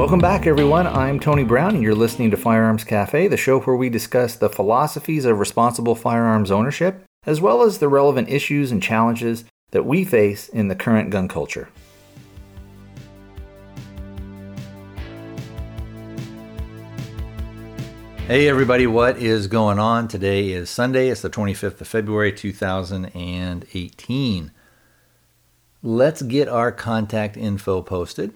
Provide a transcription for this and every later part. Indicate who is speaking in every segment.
Speaker 1: Welcome back, everyone. I'm Tony Brown, and you're listening to Firearms Cafe, the show where we discuss the philosophies of responsible firearms ownership, as well as the relevant issues and challenges that we face in the current gun culture. Hey, everybody, what is going on? Today is Sunday, it's the 25th of February 2018. Let's get our contact info posted.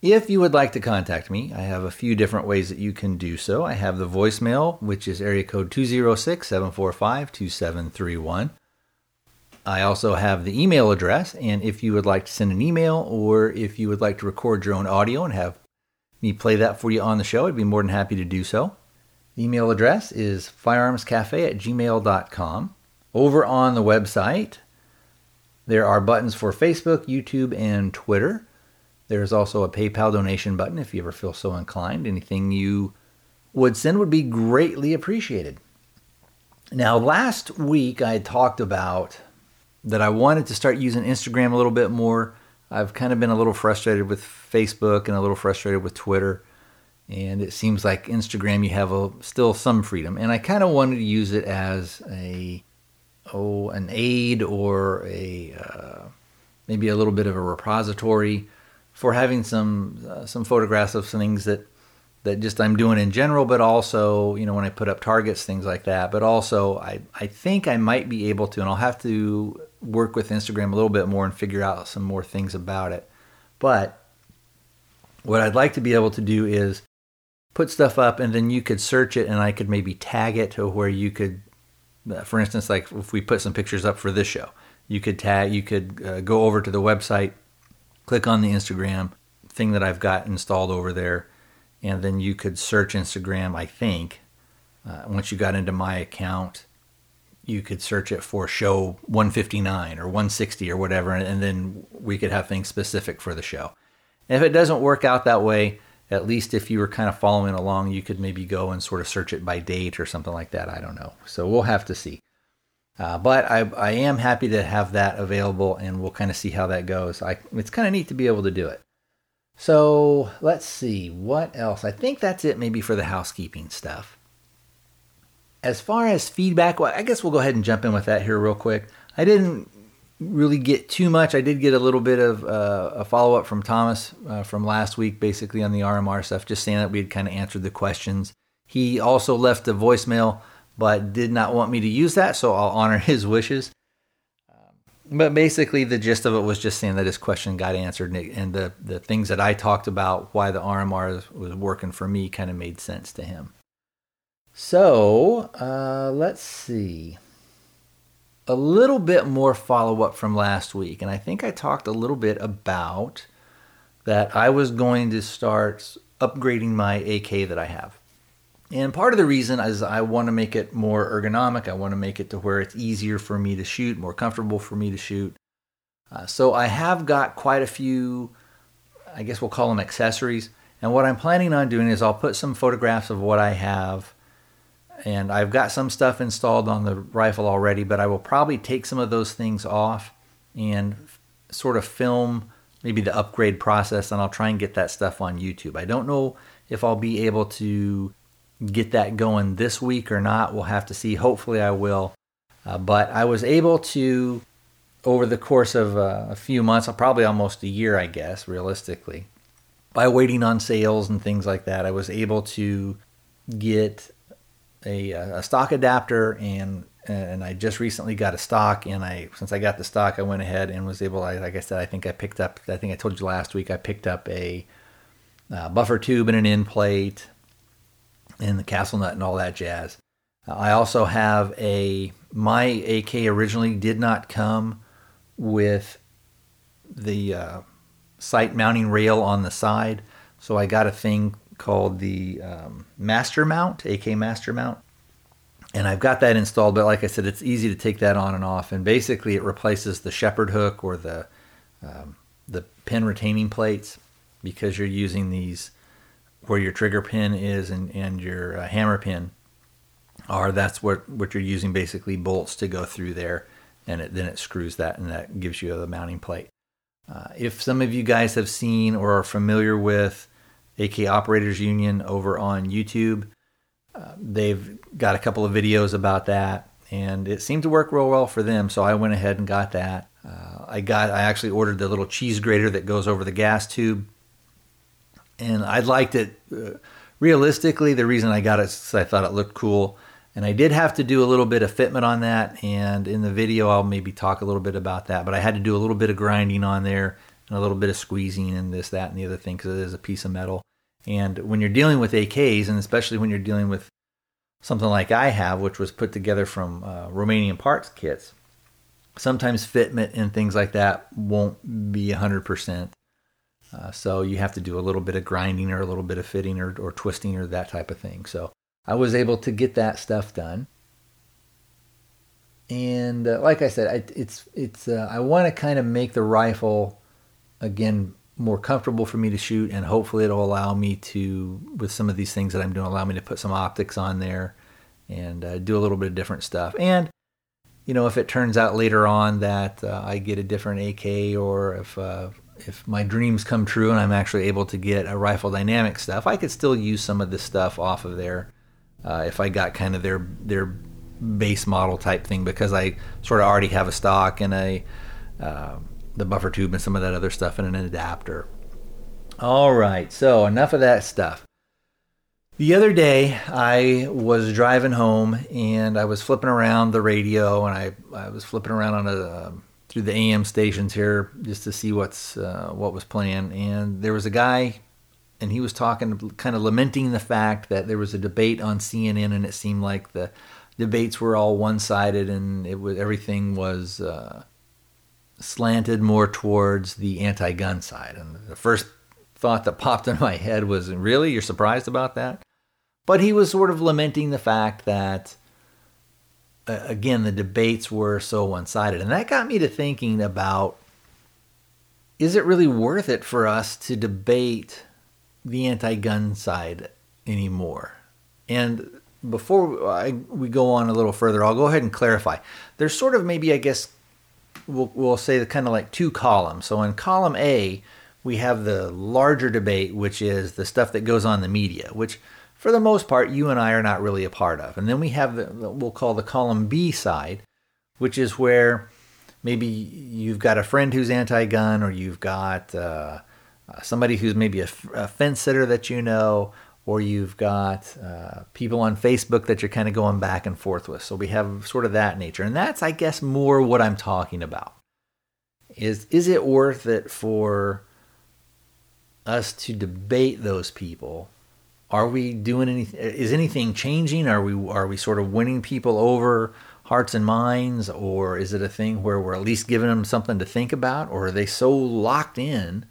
Speaker 1: If you would like to contact me, I have a few different ways that you can do so. I have the voicemail, which is area code 206 745 2731. I also have the email address, and if you would like to send an email or if you would like to record your own audio and have me play that for you on the show, I'd be more than happy to do so. The email address is firearmscafe at gmail.com. Over on the website, there are buttons for Facebook, YouTube, and Twitter. There's also a PayPal donation button if you ever feel so inclined. Anything you would send would be greatly appreciated. Now, last week I talked about that I wanted to start using Instagram a little bit more. I've kind of been a little frustrated with Facebook and a little frustrated with Twitter. And it seems like Instagram, you have a, still some freedom. And I kind of wanted to use it as a oh an aid or a uh, maybe a little bit of a repository for having some uh, some photographs of some things that that just I'm doing in general, but also you know when I put up targets, things like that. But also I I think I might be able to, and I'll have to work with Instagram a little bit more and figure out some more things about it. But what I'd like to be able to do is put stuff up and then you could search it and I could maybe tag it to where you could, uh, for instance, like if we put some pictures up for this show, you could tag, you could uh, go over to the website, click on the Instagram thing that I've got installed over there, and then you could search Instagram. I think uh, once you got into my account, you could search it for show 159 or 160 or whatever, and, and then we could have things specific for the show. And if it doesn't work out that way, at least if you were kind of following along, you could maybe go and sort of search it by date or something like that. I don't know. So we'll have to see. Uh, but I, I am happy to have that available, and we'll kind of see how that goes. I, it's kind of neat to be able to do it. So let's see what else. I think that's it, maybe for the housekeeping stuff. As far as feedback, well, I guess we'll go ahead and jump in with that here real quick. I didn't really get too much. I did get a little bit of uh, a follow up from Thomas uh, from last week, basically on the RMR stuff, just saying that we had kind of answered the questions. He also left a voicemail but did not want me to use that, so I'll honor his wishes. Um, but basically, the gist of it was just saying that his question got answered, and the, the things that I talked about, why the RMR was working for me, kind of made sense to him. So, uh, let's see. A little bit more follow up from last week, and I think I talked a little bit about that I was going to start upgrading my AK that I have. And part of the reason is I want to make it more ergonomic. I want to make it to where it's easier for me to shoot, more comfortable for me to shoot. Uh, so I have got quite a few, I guess we'll call them accessories. And what I'm planning on doing is I'll put some photographs of what I have. And I've got some stuff installed on the rifle already, but I will probably take some of those things off and sort of film maybe the upgrade process and I'll try and get that stuff on YouTube. I don't know if I'll be able to get that going this week or not. We'll have to see. Hopefully, I will. Uh, but I was able to, over the course of uh, a few months, probably almost a year, I guess, realistically, by waiting on sales and things like that, I was able to get a, a stock adapter and and I just recently got a stock and I since I got the stock I went ahead and was able like I said I think I picked up I think I told you last week I picked up a uh, buffer tube and an end plate and the castle nut and all that jazz. Uh, I also have a my AK originally did not come with the uh, sight mounting rail on the side, so I got a thing called the um, Master Mount, AK Master Mount, and I've got that installed. But like I said, it's easy to take that on and off, and basically it replaces the shepherd hook or the um, the pin retaining plates because you're using these where your trigger pin is and, and your uh, hammer pin are that's what, what you're using basically bolts to go through there and it, then it screws that and that gives you the mounting plate. Uh, if some of you guys have seen or are familiar with AK Operators Union over on YouTube. Uh, they've got a couple of videos about that, and it seemed to work real well for them. So I went ahead and got that. Uh, I got I actually ordered the little cheese grater that goes over the gas tube, and I liked it. Uh, realistically, the reason I got it is I thought it looked cool. And I did have to do a little bit of fitment on that. And in the video, I'll maybe talk a little bit about that. But I had to do a little bit of grinding on there and a little bit of squeezing and this, that, and the other thing because it is a piece of metal. And when you're dealing with AKs, and especially when you're dealing with something like I have, which was put together from uh, Romanian parts kits, sometimes fitment and things like that won't be 100%. Uh, so you have to do a little bit of grinding or a little bit of fitting or, or twisting or that type of thing. So I was able to get that stuff done. And uh, like I said, I, it's it's uh, I want to kind of make the rifle again more comfortable for me to shoot, and hopefully it'll allow me to, with some of these things that I'm doing, allow me to put some optics on there and uh, do a little bit of different stuff. And you know, if it turns out later on that uh, I get a different AK, or if uh, if my dreams come true and I'm actually able to get a Rifle Dynamics stuff, I could still use some of this stuff off of there uh, if I got kind of their their base model type thing because I sort of already have a stock and a uh, the buffer tube and some of that other stuff and an adapter. All right, so enough of that stuff. The other day, I was driving home and I was flipping around the radio and I, I was flipping around on a uh, through the AM stations here just to see what's uh, what was playing. And there was a guy and he was talking, kind of lamenting the fact that there was a debate on CNN, and it seemed like the debates were all one-sided, and it was everything was uh, slanted more towards the anti-gun side. And the first thought that popped in my head was, "Really, you're surprised about that?" But he was sort of lamenting the fact that, again, the debates were so one-sided, and that got me to thinking about: Is it really worth it for us to debate? the anti-gun side anymore. And before I, we go on a little further, I'll go ahead and clarify. There's sort of maybe I guess we'll, we'll say the kind of like two columns. So in column A, we have the larger debate, which is the stuff that goes on the media, which for the most part you and I are not really a part of. And then we have the we'll call the column B side, which is where maybe you've got a friend who's anti-gun, or you've got uh, uh, somebody who's maybe a, a, fence sitter that you know, or you've got uh, people on Facebook that you're kind of going back and forth with. So we have sort of that nature, and that's, I guess, more what I'm talking about. Is is it worth it for us to debate those people? Are we doing anything? Is anything changing? Are we are we sort of winning people over? hearts and minds, or is it a thing where we're at least giving them something to think about, or are they so locked in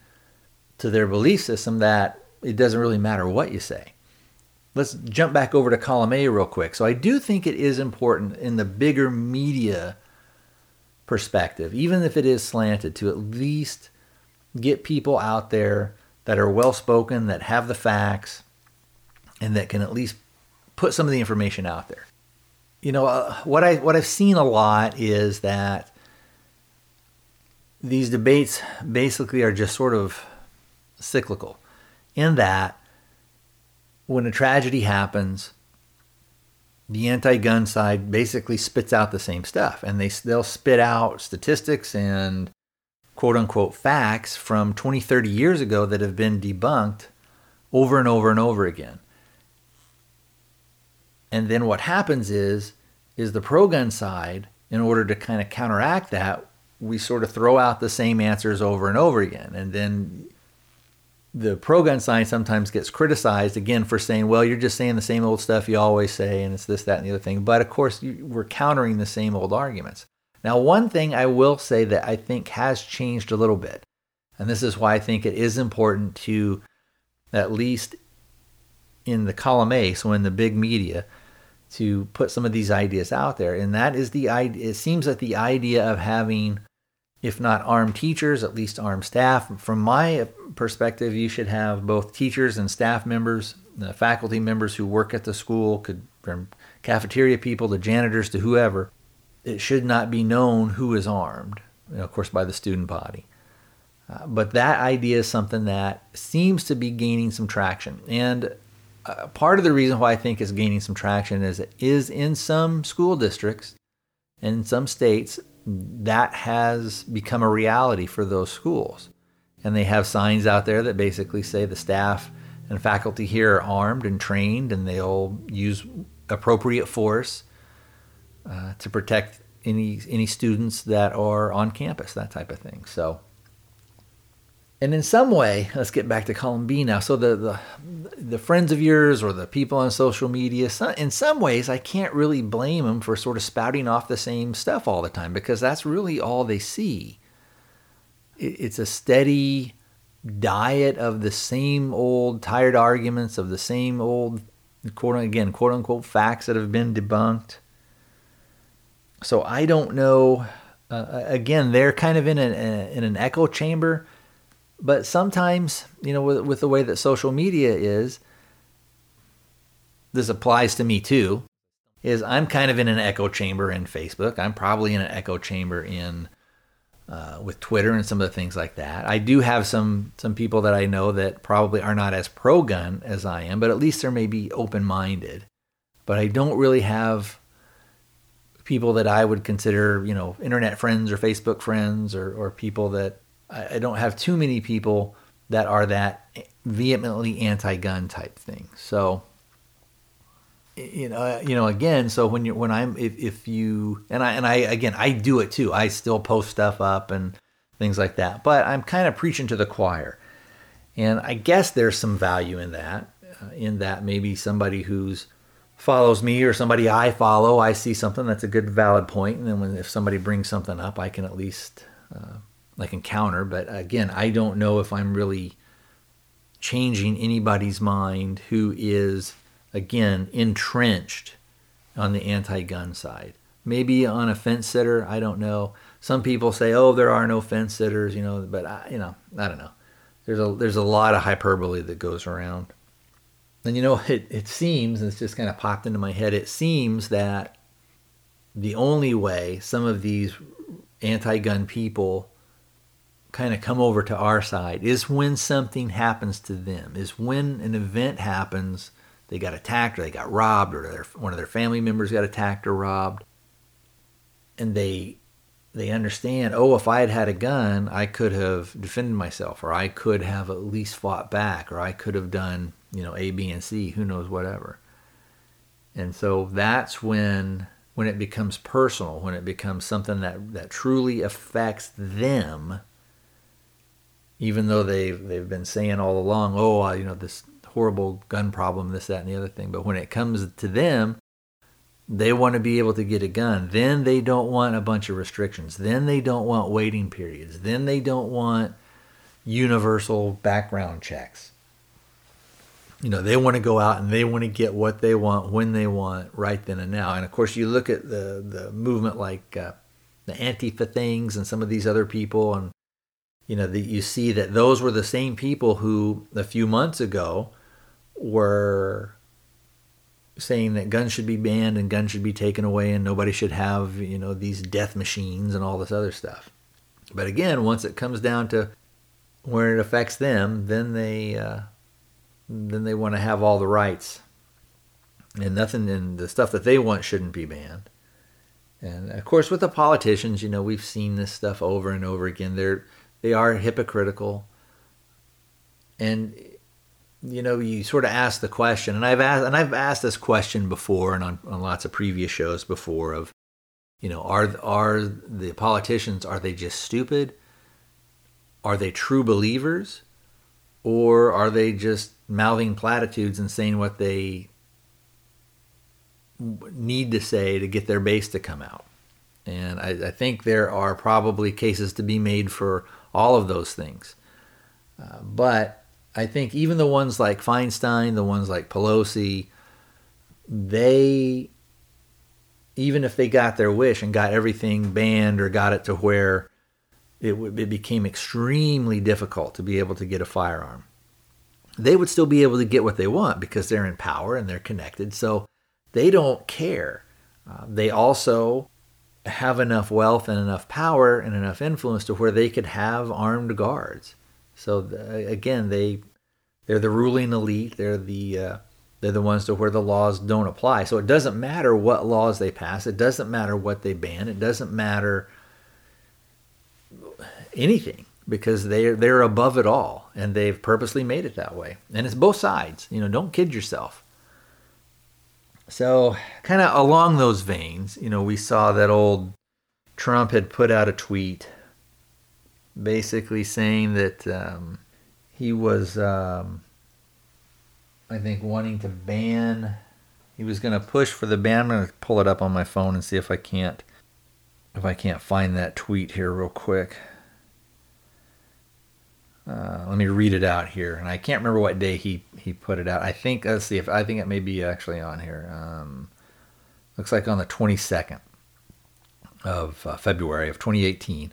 Speaker 1: to their belief system that it doesn't really matter what you say. Let's jump back over to column A real quick. So I do think it is important in the bigger media perspective, even if it is slanted, to at least get people out there that are well spoken, that have the facts, and that can at least put some of the information out there. You know, uh, what I what I've seen a lot is that these debates basically are just sort of cyclical in that when a tragedy happens, the anti-gun side basically spits out the same stuff and they they'll spit out statistics and quote unquote facts from 20 30 years ago that have been debunked over and over and over again and then what happens is is the pro gun side in order to kind of counteract that we sort of throw out the same answers over and over again and then the pro gun side sometimes gets criticized again for saying, well, you're just saying the same old stuff you always say, and it's this, that, and the other thing. But of course, we're countering the same old arguments. Now, one thing I will say that I think has changed a little bit, and this is why I think it is important to, at least in the column A, so in the big media, to put some of these ideas out there. And that is the idea, it seems that the idea of having if not armed teachers, at least armed staff. From my perspective, you should have both teachers and staff members, the faculty members who work at the school, could from cafeteria people to janitors to whoever. It should not be known who is armed, you know, of course, by the student body. Uh, but that idea is something that seems to be gaining some traction. And uh, part of the reason why I think it's gaining some traction is it is in some school districts and in some states that has become a reality for those schools. And they have signs out there that basically say the staff and faculty here are armed and trained and they'll use appropriate force uh, to protect any any students that are on campus, that type of thing. So and in some way, let's get back to column B now. So the, the the friends of yours or the people on social media, in some ways, I can't really blame them for sort of spouting off the same stuff all the time because that's really all they see. It's a steady diet of the same old tired arguments of the same old quote again quote unquote facts that have been debunked. So I don't know. Uh, again, they're kind of in, a, in an echo chamber but sometimes, you know, with, with the way that social media is, this applies to me too, is I'm kind of in an echo chamber in Facebook. I'm probably in an echo chamber in uh, with Twitter and some of the things like that. I do have some some people that I know that probably are not as pro gun as I am, but at least they're maybe open minded. But I don't really have people that I would consider, you know, internet friends or Facebook friends or, or people that I, don't have too many people that are that vehemently anti-gun type thing. So you know, you know, again, so when you when I'm if, if you and I and I again I do it too. I still post stuff up and things like that, but I'm kind of preaching to the choir, and I guess there's some value in that. Uh, in that maybe somebody who's follows me or somebody I follow, I see something that's a good valid point. point, and then when if somebody brings something up, I can at least uh, like encounter. But again, I don't know if I'm really changing anybody's mind who is, again, entrenched on the anti gun side. Maybe on a fence sitter, I don't know. Some people say, oh, there are no fence sitters, you know, but I, you know, I don't know. There's a, there's a lot of hyperbole that goes around. And you know, it, it seems, and it's just kind of popped into my head, it seems that the only way some of these anti gun people kind of come over to our side is when something happens to them, is when an event happens, they got attacked or they got robbed or their, one of their family members got attacked or robbed. And they they understand, oh, if I had had a gun, I could have defended myself or I could have at least fought back or I could have done, you know, A, B, and C, who knows whatever. And so that's when when it becomes personal, when it becomes something that, that truly affects them even though they've they've been saying all along, oh, you know, this horrible gun problem, this, that, and the other thing. But when it comes to them, they want to be able to get a gun. Then they don't want a bunch of restrictions. Then they don't want waiting periods. Then they don't want universal background checks. You know, they want to go out and they want to get what they want when they want, right then and now. And of course, you look at the the movement like uh, the Antifa things and some of these other people, and you know, that you see that those were the same people who a few months ago were saying that guns should be banned and guns should be taken away and nobody should have, you know, these death machines and all this other stuff. But again, once it comes down to where it affects them, then they uh, then they want to have all the rights, and nothing in the stuff that they want shouldn't be banned. And of course, with the politicians, you know, we've seen this stuff over and over again. They're they are hypocritical. And you know, you sort of ask the question, and I've asked, and I've asked this question before, and on, on lots of previous shows before, of, you know, are are the politicians are they just stupid? Are they true believers, or are they just mouthing platitudes and saying what they need to say to get their base to come out? And I, I think there are probably cases to be made for all of those things. Uh, but I think even the ones like Feinstein, the ones like Pelosi, they, even if they got their wish and got everything banned or got it to where it, it became extremely difficult to be able to get a firearm, they would still be able to get what they want because they're in power and they're connected. So they don't care. Uh, they also have enough wealth and enough power and enough influence to where they could have armed guards. So the, again, they they're the ruling elite. They're the uh, they're the ones to where the laws don't apply. So it doesn't matter what laws they pass. It doesn't matter what they ban. It doesn't matter anything because they're they're above it all and they've purposely made it that way. And it's both sides. You know, don't kid yourself. So, kind of along those veins, you know, we saw that old Trump had put out a tweet basically saying that um, he was, um, I think, wanting to ban, he was going to push for the ban. I'm going to pull it up on my phone and see if I can't, if I can't find that tweet here real quick. Let me read it out here, and I can't remember what day he he put it out. I think let's see if I think it may be actually on here. Um, looks like on the 22nd of uh, February of 2018.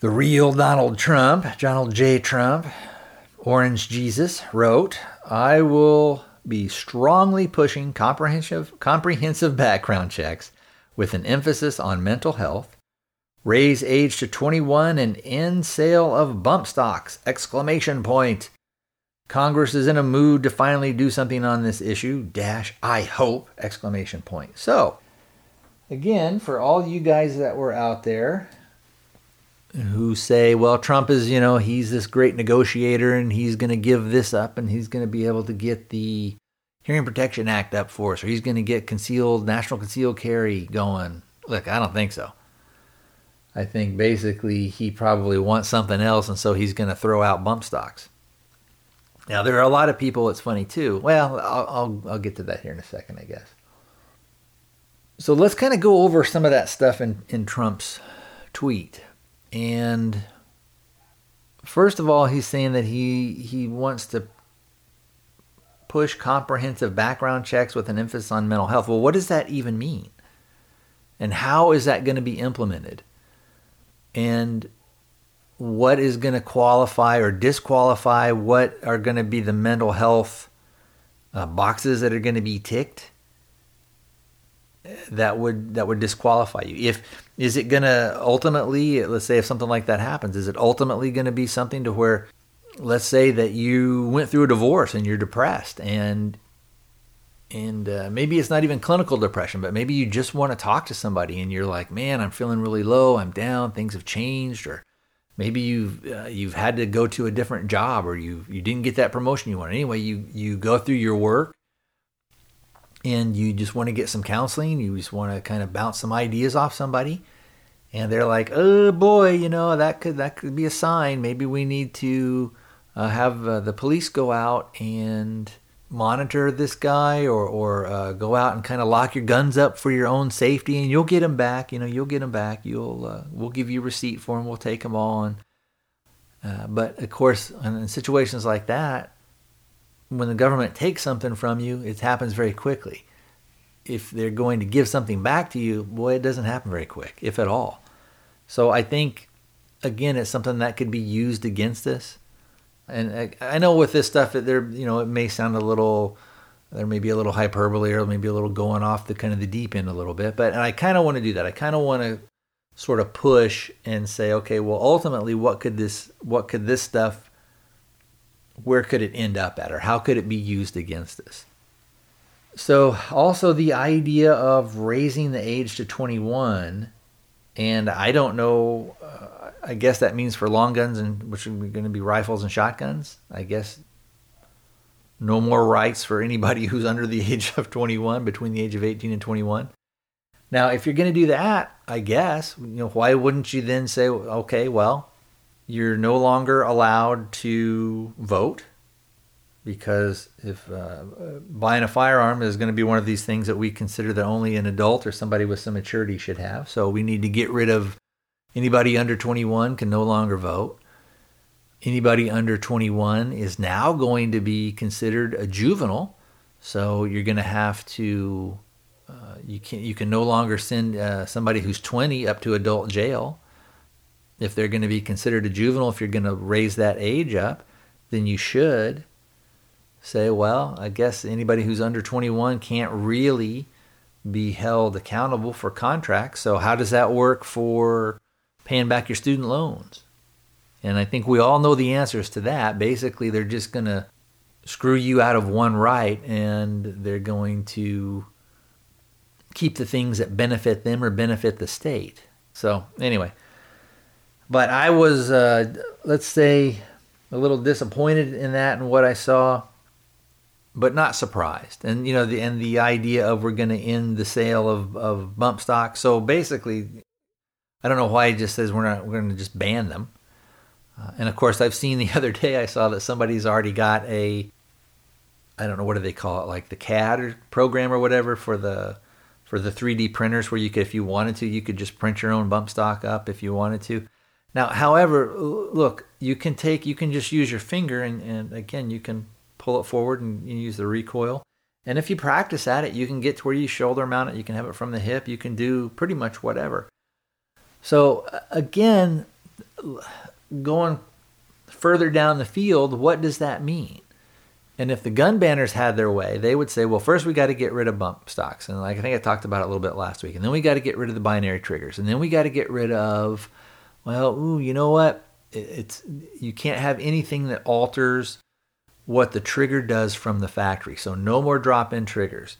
Speaker 1: The real Donald Trump, Donald J. Trump, Orange Jesus, wrote, "I will be strongly pushing comprehensive comprehensive background checks with an emphasis on mental health." Raise age to 21 and end sale of bump stocks! Exclamation point. Congress is in a mood to finally do something on this issue. Dash, I hope! Exclamation point. So, again, for all you guys that were out there who say, well, Trump is, you know, he's this great negotiator and he's going to give this up and he's going to be able to get the Hearing Protection Act up for us or he's going to get concealed, national concealed carry going. Look, I don't think so. I think basically he probably wants something else, and so he's going to throw out bump stocks. Now there are a lot of people. It's funny too. Well, I'll, I'll I'll get to that here in a second, I guess. So let's kind of go over some of that stuff in in Trump's tweet. And first of all, he's saying that he he wants to push comprehensive background checks with an emphasis on mental health. Well, what does that even mean? And how is that going to be implemented? And what is going to qualify or disqualify, what are going to be the mental health uh, boxes that are going to be ticked that would that would disqualify you. If is it going to ultimately, let's say if something like that happens, is it ultimately going to be something to where let's say that you went through a divorce and you're depressed and and uh, maybe it's not even clinical depression, but maybe you just want to talk to somebody and you're like, man, I'm feeling really low, I'm down, things have changed, or maybe you've uh, you've had to go to a different job or you you didn't get that promotion you wanted. Anyway, you you go through your work and you just want to get some counseling, you just want to kind of bounce some ideas off somebody. And they're like, "Oh boy, you know that could that could be a sign. Maybe we need to uh, have uh, the police go out and monitor this guy or, or uh, go out and kind of lock your guns up for your own safety and you'll get him back you know you'll get him back. You'll uh, we'll give you receipt for him we'll take him on. Uh, but of course in situations like that when the government takes something from you it happens very quickly. If they're going to give something back to you boy it doesn't happen very quick if at all. So i think again it's something that could be used against us and I, I know with this stuff, that there you know it may sound a little, there may be a little hyperbole or maybe a little going off the kind of the deep end a little bit, but and I kind of want to do that. I kind of want to sort of push and say, okay, well, ultimately, what could this, what could this stuff, where could it end up at, or how could it be used against us? So, also the idea of raising the age to 21, and I don't know. Uh, I guess that means for long guns and which are going to be rifles and shotguns. I guess no more rights for anybody who's under the age of 21, between the age of 18 and 21. Now, if you're going to do that, I guess you know why wouldn't you then say, okay, well, you're no longer allowed to vote because if uh, buying a firearm is going to be one of these things that we consider that only an adult or somebody with some maturity should have. So we need to get rid of Anybody under 21 can no longer vote. Anybody under 21 is now going to be considered a juvenile. So you're going to have to, uh, you can you can no longer send uh, somebody who's 20 up to adult jail. If they're going to be considered a juvenile, if you're going to raise that age up, then you should say, well, I guess anybody who's under 21 can't really be held accountable for contracts. So, how does that work for paying back your student loans? And I think we all know the answers to that. Basically, they're just going to screw you out of one right and they're going to keep the things that benefit them or benefit the state. So, anyway, but I was, uh, let's say, a little disappointed in that and what I saw but not surprised. And you know, the and the idea of we're going to end the sale of of bump stock. So basically, I don't know why he just says we're not we're going to just ban them. Uh, and of course, I've seen the other day I saw that somebody's already got a I don't know what do they call it like the CAD or program or whatever for the for the 3D printers where you could if you wanted to you could just print your own bump stock up if you wanted to. Now, however, look, you can take you can just use your finger and, and again you can pull it forward and you use the recoil. And if you practice at it, you can get to where you shoulder mount it. You can have it from the hip. You can do pretty much whatever. So again, going further down the field, what does that mean? And if the gun banners had their way, they would say, well, first we got to get rid of bump stocks. And like I think I talked about it a little bit last week. And then we got to get rid of the binary triggers. And then we got to get rid of, well, ooh, you know what? It's you can't have anything that alters what the trigger does from the factory. So no more drop-in triggers.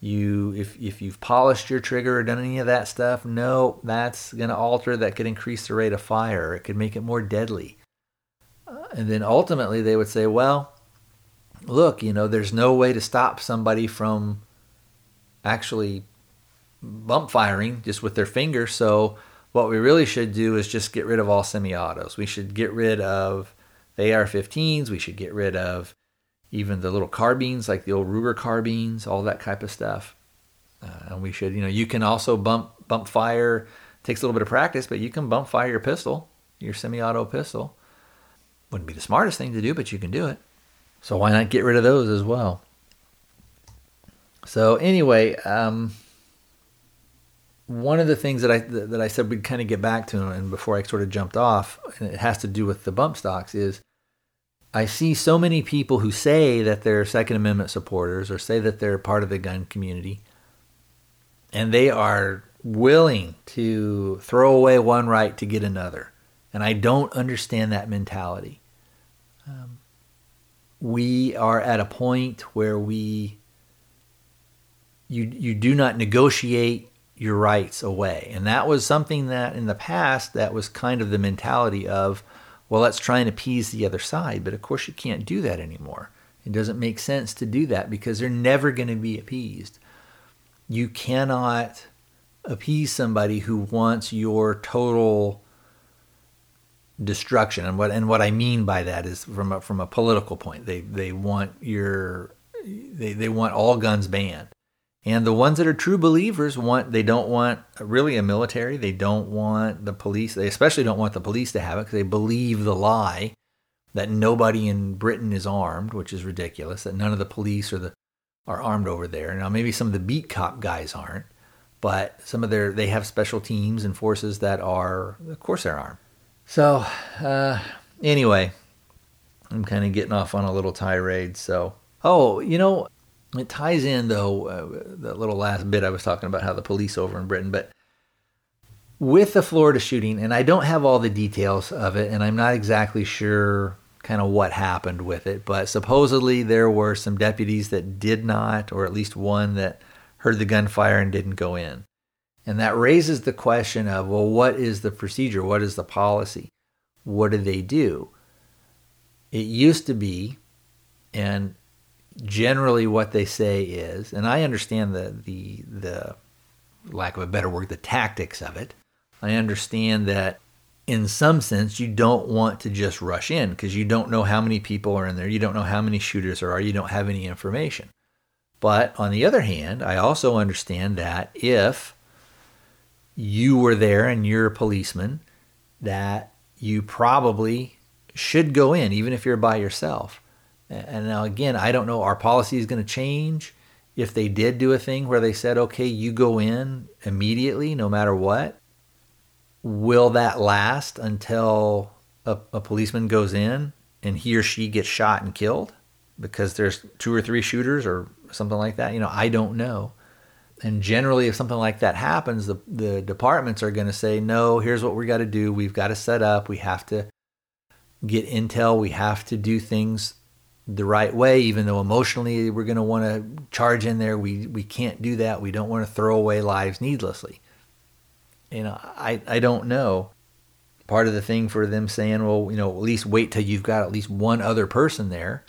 Speaker 1: You if if you've polished your trigger or done any of that stuff, no, that's going to alter that could increase the rate of fire. It could make it more deadly. Uh, and then ultimately they would say, well, look, you know, there's no way to stop somebody from actually bump firing just with their finger. So what we really should do is just get rid of all semi-autos. We should get rid of the AR-15s. We should get rid of even the little carbines, like the old Ruger carbines, all that type of stuff. Uh, and we should, you know, you can also bump bump fire. It takes a little bit of practice, but you can bump fire your pistol, your semi-auto pistol. Wouldn't be the smartest thing to do, but you can do it. So why not get rid of those as well? So anyway, um, one of the things that I that I said we'd kind of get back to, and before I sort of jumped off, and it has to do with the bump stocks, is I see so many people who say that they're Second Amendment supporters or say that they're part of the gun community, and they are willing to throw away one right to get another, and I don't understand that mentality. Um, we are at a point where we you you do not negotiate your rights away. And that was something that in the past that was kind of the mentality of, well, let's try and appease the other side. But of course, you can't do that anymore. It doesn't make sense to do that because they're never going to be appeased. You cannot appease somebody who wants your total destruction. And what and what I mean by that is from a, from a political point. They they want your they, they want all guns banned. And the ones that are true believers want they don't want really a military. They don't want the police. They especially don't want the police to have it because they believe the lie that nobody in Britain is armed, which is ridiculous. That none of the police are the are armed over there. Now maybe some of the beat cop guys aren't, but some of their they have special teams and forces that are, of course, they're armed. So uh, anyway, I'm kind of getting off on a little tirade. So oh, you know, it ties in, though, uh, the little last bit I was talking about how the police over in Britain, but with the Florida shooting, and I don't have all the details of it, and I'm not exactly sure kind of what happened with it, but supposedly there were some deputies that did not, or at least one that heard the gunfire and didn't go in. And that raises the question of, well, what is the procedure? What is the policy? What do they do? It used to be, and generally what they say is, and I understand the the the lack of a better word, the tactics of it. I understand that in some sense you don't want to just rush in because you don't know how many people are in there, you don't know how many shooters there are, you don't have any information. But on the other hand, I also understand that if you were there and you're a policeman, that you probably should go in, even if you're by yourself. And now, again, I don't know, our policy is going to change. If they did do a thing where they said, okay, you go in immediately, no matter what, will that last until a, a policeman goes in and he or she gets shot and killed because there's two or three shooters or something like that? You know, I don't know. And generally, if something like that happens, the, the departments are going to say, no, here's what we got to do. We've got to set up. We have to get intel. We have to do things the right way, even though emotionally we're going to want to charge in there. We, we can't do that. We don't want to throw away lives needlessly. You know, I, I don't know. Part of the thing for them saying, well, you know, at least wait till you've got at least one other person there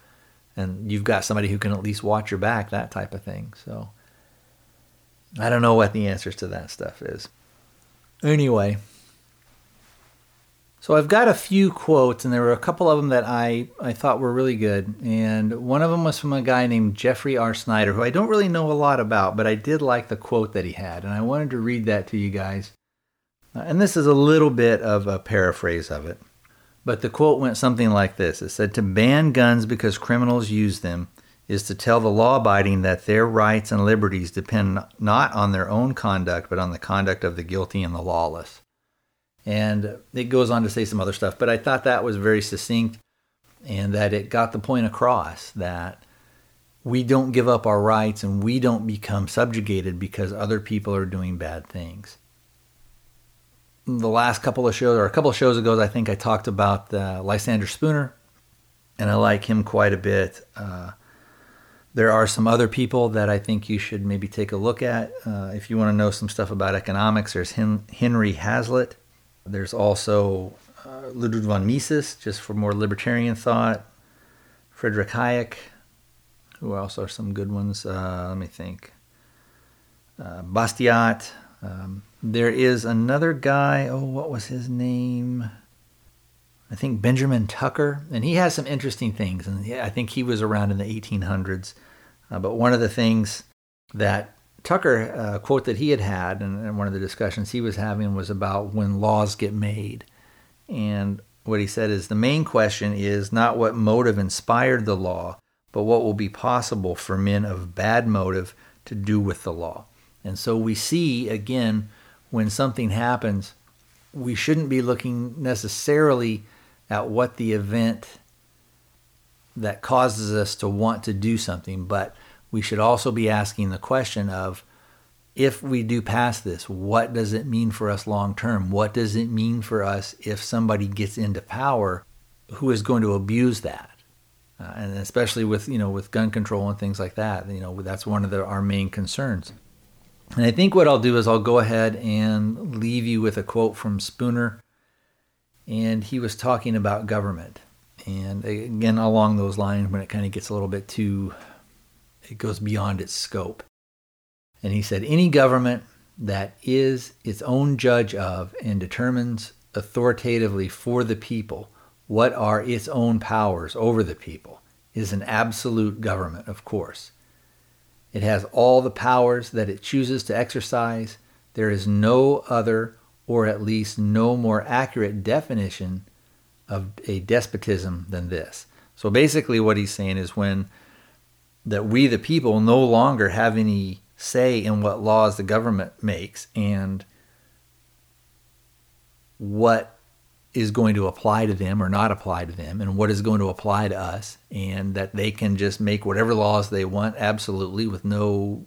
Speaker 1: and you've got somebody who can at least watch your back, that type of thing. So I don't know what the answers to that stuff is. Anyway, so I've got a few quotes, and there were a couple of them that I, I thought were really good. And one of them was from a guy named Jeffrey R. Snyder, who I don't really know a lot about, but I did like the quote that he had, and I wanted to read that to you guys. Uh, and this is a little bit of a paraphrase of it. But the quote went something like this It said, To ban guns because criminals use them is to tell the law abiding that their rights and liberties depend not on their own conduct, but on the conduct of the guilty and the lawless. And it goes on to say some other stuff, but I thought that was very succinct and that it got the point across that we don't give up our rights and we don't become subjugated because other people are doing bad things. The last couple of shows, or a couple of shows ago, I think I talked about uh, Lysander Spooner, and I like him quite a bit. Uh, there are some other people that I think you should maybe take a look at. Uh, if you want to know some stuff about economics, there's Henry Hazlitt. There's also uh, Ludwig von Mises, just for more libertarian thought. Friedrich Hayek. Who else are some good ones? Uh, let me think. Uh, Bastiat. Um, there is another guy. Oh, what was his name? I think Benjamin Tucker, and he has some interesting things. And I think he was around in the 1800s. Uh, but one of the things that Tucker uh, quote that he had had, and one of the discussions he was having was about when laws get made, and what he said is the main question is not what motive inspired the law, but what will be possible for men of bad motive to do with the law. And so we see again when something happens, we shouldn't be looking necessarily at what the event that causes us to want to do something, but we should also be asking the question of if we do pass this, what does it mean for us long term? What does it mean for us if somebody gets into power who is going to abuse that? Uh, and especially with you know with gun control and things like that, you know that's one of the, our main concerns. And I think what I'll do is I'll go ahead and leave you with a quote from Spooner, and he was talking about government, and again along those lines when it kind of gets a little bit too it goes beyond its scope. And he said, any government that is its own judge of and determines authoritatively for the people what are its own powers over the people is an absolute government, of course. It has all the powers that it chooses to exercise. There is no other, or at least no more accurate definition of a despotism than this. So basically, what he's saying is when that we, the people, no longer have any say in what laws the government makes and what is going to apply to them or not apply to them and what is going to apply to us and that they can just make whatever laws they want absolutely with no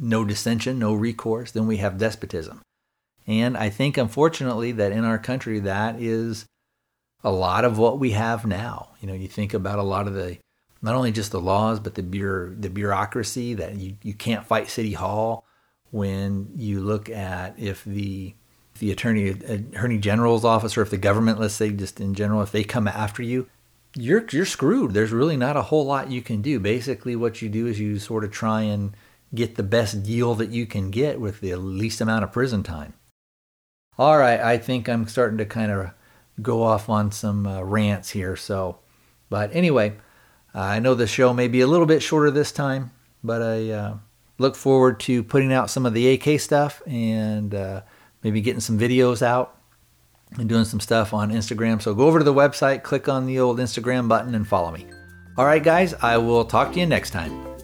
Speaker 1: no dissension no recourse then we have despotism. And i think unfortunately that in our country that is a lot of what we have now. You know you think about a lot of the not only just the laws, but the bureau, the bureaucracy that you, you can't fight City Hall when you look at if the the attorney attorney general's office or if the government, let's say just in general, if they come after you, you're you're screwed. There's really not a whole lot you can do. Basically, what you do is you sort of try and get the best deal that you can get with the least amount of prison time. All right, I think I'm starting to kind of go off on some uh, rants here. So, but anyway. Uh, I know the show may be a little bit shorter this time, but I uh, look forward to putting out some of the AK stuff and uh, maybe getting some videos out and doing some stuff on Instagram. So go over to the website, click on the old Instagram button, and follow me. All right, guys, I will talk to you next time.